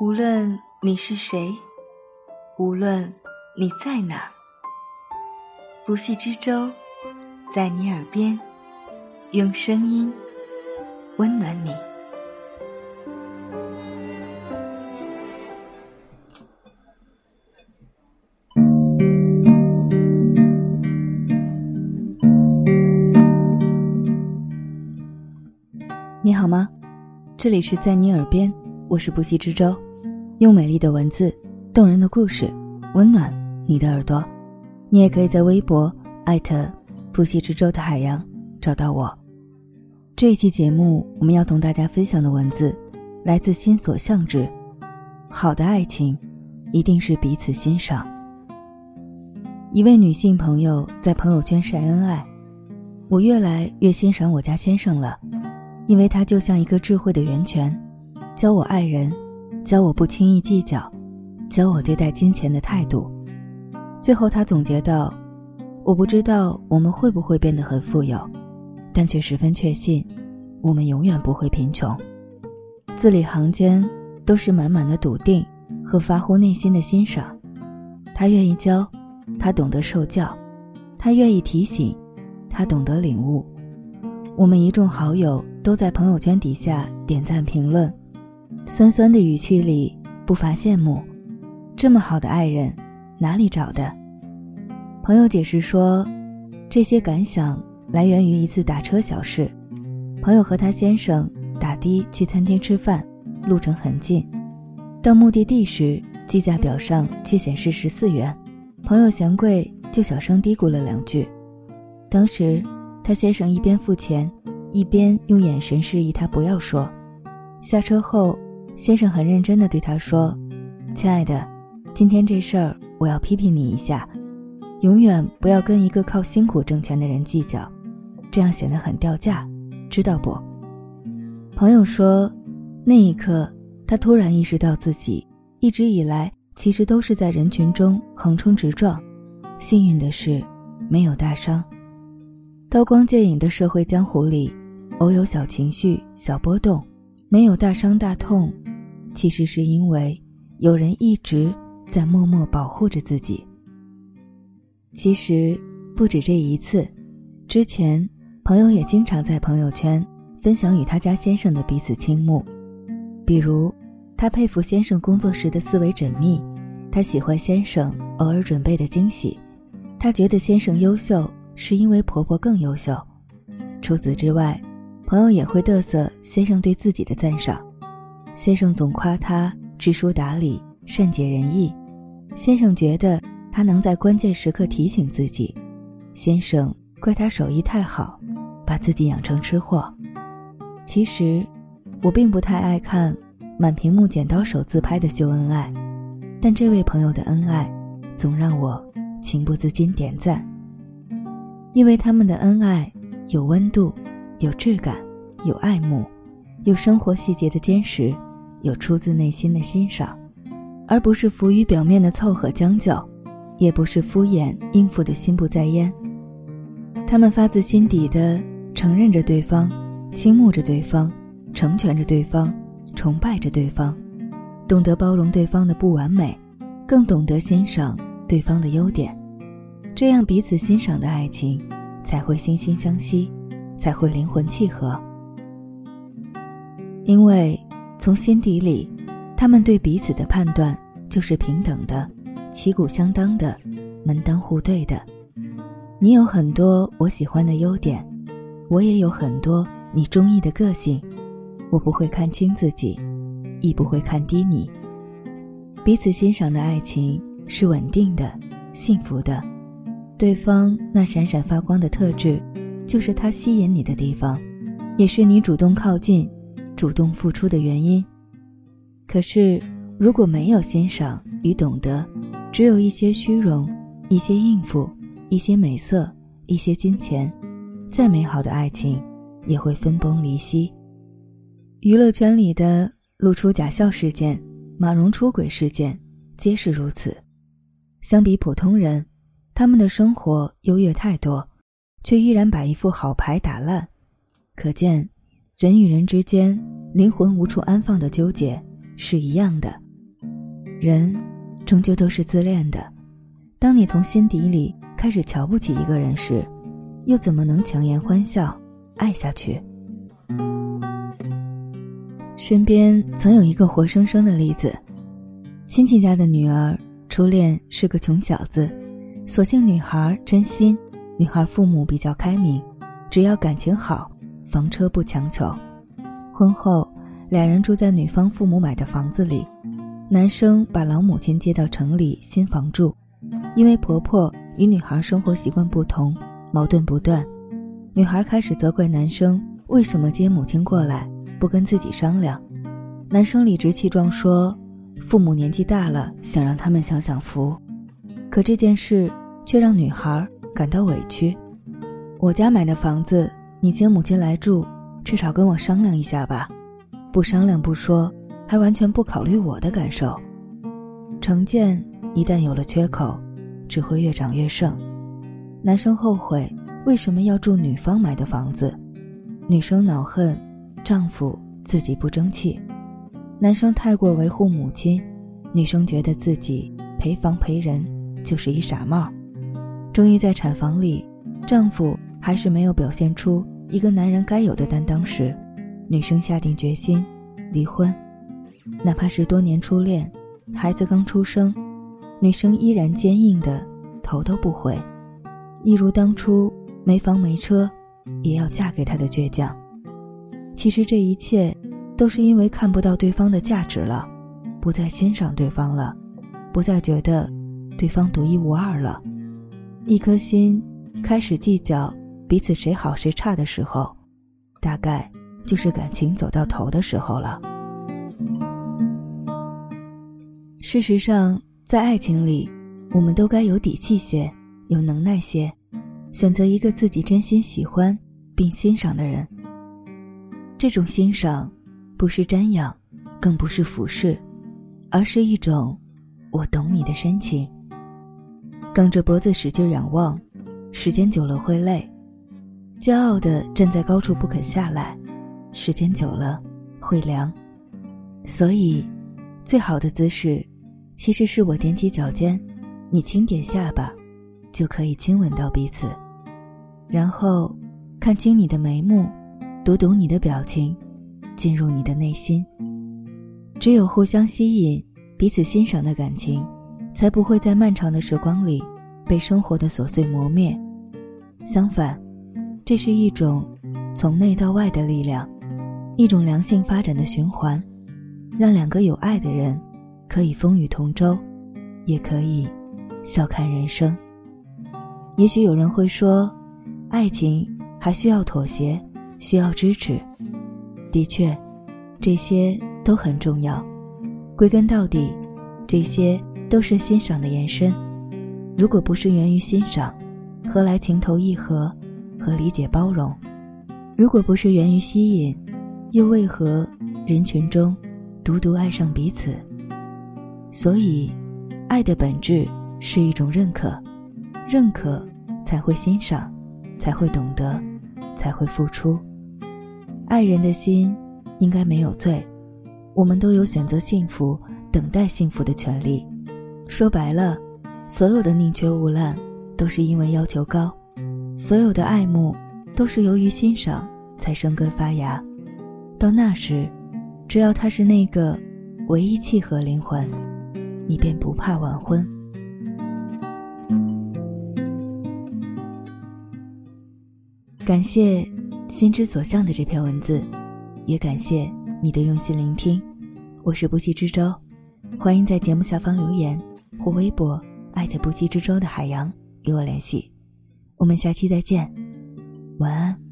无论你是谁，无论你在哪，不系之舟在你耳边，用声音温暖你。你好吗？这里是在你耳边，我是不息之舟，用美丽的文字、动人的故事，温暖你的耳朵。你也可以在微博艾特不息之舟的海洋找到我。这一期节目，我们要同大家分享的文字来自心所向之。好的爱情，一定是彼此欣赏。一位女性朋友在朋友圈晒恩爱，我越来越欣赏我家先生了。因为他就像一个智慧的源泉，教我爱人，教我不轻易计较，教我对待金钱的态度。最后他总结道：“我不知道我们会不会变得很富有，但却十分确信，我们永远不会贫穷。”字里行间都是满满的笃定和发乎内心的欣赏。他愿意教，他懂得受教，他愿意提醒，他懂得领悟。我们一众好友。都在朋友圈底下点赞评论，酸酸的语气里不乏羡慕。这么好的爱人，哪里找的？朋友解释说，这些感想来源于一次打车小事。朋友和他先生打的去餐厅吃饭，路程很近，到目的地时计价表上却显示十四元。朋友嫌贵，就小声嘀咕了两句。当时他先生一边付钱。一边用眼神示意他不要说。下车后，先生很认真地对他说：“亲爱的，今天这事儿我要批评你一下，永远不要跟一个靠辛苦挣钱的人计较，这样显得很掉价，知道不？”朋友说，那一刻他突然意识到自己一直以来其实都是在人群中横冲直撞，幸运的是没有大伤。刀光剑影的社会江湖里，偶有小情绪、小波动，没有大伤大痛，其实是因为有人一直在默默保护着自己。其实不止这一次，之前朋友也经常在朋友圈分享与他家先生的彼此倾慕，比如他佩服先生工作时的思维缜密，他喜欢先生偶尔准备的惊喜，他觉得先生优秀。是因为婆婆更优秀。除此之外，朋友也会嘚瑟先生对自己的赞赏。先生总夸他知书达理、善解人意。先生觉得他能在关键时刻提醒自己。先生怪他手艺太好，把自己养成吃货。其实，我并不太爱看满屏幕剪刀手自拍的秀恩爱，但这位朋友的恩爱，总让我情不自禁点赞。因为他们的恩爱有温度，有质感，有爱慕，有生活细节的坚实，有出自内心的欣赏，而不是浮于表面的凑合将就，也不是敷衍应付的心不在焉。他们发自心底的承认着对方，倾慕着对方，成全着对方，崇拜着对方，懂得包容对方的不完美，更懂得欣赏对方的优点。这样彼此欣赏的爱情，才会惺惺相惜，才会灵魂契合。因为从心底里，他们对彼此的判断就是平等的、旗鼓相当的、门当户对的。你有很多我喜欢的优点，我也有很多你中意的个性。我不会看轻自己，亦不会看低你。彼此欣赏的爱情是稳定的、幸福的。对方那闪闪发光的特质，就是他吸引你的地方，也是你主动靠近、主动付出的原因。可是，如果没有欣赏与懂得，只有一些虚荣、一些应付、一些美色、一些金钱，再美好的爱情，也会分崩离析。娱乐圈里的露出假笑事件、马蓉出轨事件，皆是如此。相比普通人。他们的生活优越太多，却依然把一副好牌打烂，可见，人与人之间灵魂无处安放的纠结是一样的，人终究都是自恋的。当你从心底里开始瞧不起一个人时，又怎么能强颜欢笑爱下去？身边曾有一个活生生的例子：亲戚家的女儿初恋是个穷小子，所幸女孩真心，女孩父母比较开明，只要感情好，房车不强求。婚后，两人住在女方父母买的房子里，男生把老母亲接到城里新房住。因为婆婆与女孩生活习惯不同，矛盾不断，女孩开始责怪男生为什么接母亲过来不跟自己商量。男生理直气壮说：“父母年纪大了，想让他们享享福。”可这件事却让女孩感到委屈。我家买的房子，你接母亲来住，至少跟我商量一下吧。不商量不说，还完全不考虑我的感受。成见一旦有了缺口。只会越长越盛。男生后悔为什么要住女方买的房子，女生恼恨丈夫自己不争气。男生太过维护母亲，女生觉得自己陪房陪人就是一傻帽。终于在产房里，丈夫还是没有表现出一个男人该有的担当时，女生下定决心离婚，哪怕是多年初恋，孩子刚出生。女生依然坚硬的头都不回，一如当初没房没车，也要嫁给他的倔强。其实这一切，都是因为看不到对方的价值了，不再欣赏对方了，不再觉得对方独一无二了。一颗心开始计较彼此谁好谁差的时候，大概就是感情走到头的时候了。事实上。在爱情里，我们都该有底气些，有能耐些，选择一个自己真心喜欢并欣赏的人。这种欣赏，不是瞻仰，更不是俯视，而是一种“我懂你”的深情。梗着脖子使劲仰望，时间久了会累；骄傲的站在高处不肯下来，时间久了会凉。所以，最好的姿势。其实是我踮起脚尖，你轻点下巴，就可以亲吻到彼此，然后看清你的眉目，读懂你的表情，进入你的内心。只有互相吸引、彼此欣赏的感情，才不会在漫长的时光里被生活的琐碎磨灭。相反，这是一种从内到外的力量，一种良性发展的循环，让两个有爱的人。可以风雨同舟，也可以笑看人生。也许有人会说，爱情还需要妥协，需要支持。的确，这些都很重要。归根到底，这些都是欣赏的延伸。如果不是源于欣赏，何来情投意合和理解包容？如果不是源于吸引，又为何人群中独独爱上彼此？所以，爱的本质是一种认可，认可才会欣赏，才会懂得，才会付出。爱人的心应该没有罪，我们都有选择幸福、等待幸福的权利。说白了，所有的宁缺毋滥都是因为要求高，所有的爱慕都是由于欣赏才生根发芽。到那时，只要他是那个唯一契合灵魂。你便不怕晚婚。感谢心之所向的这篇文字，也感谢你的用心聆听。我是不息之舟，欢迎在节目下方留言或微博艾特不息之舟的海洋与我联系。我们下期再见，晚安。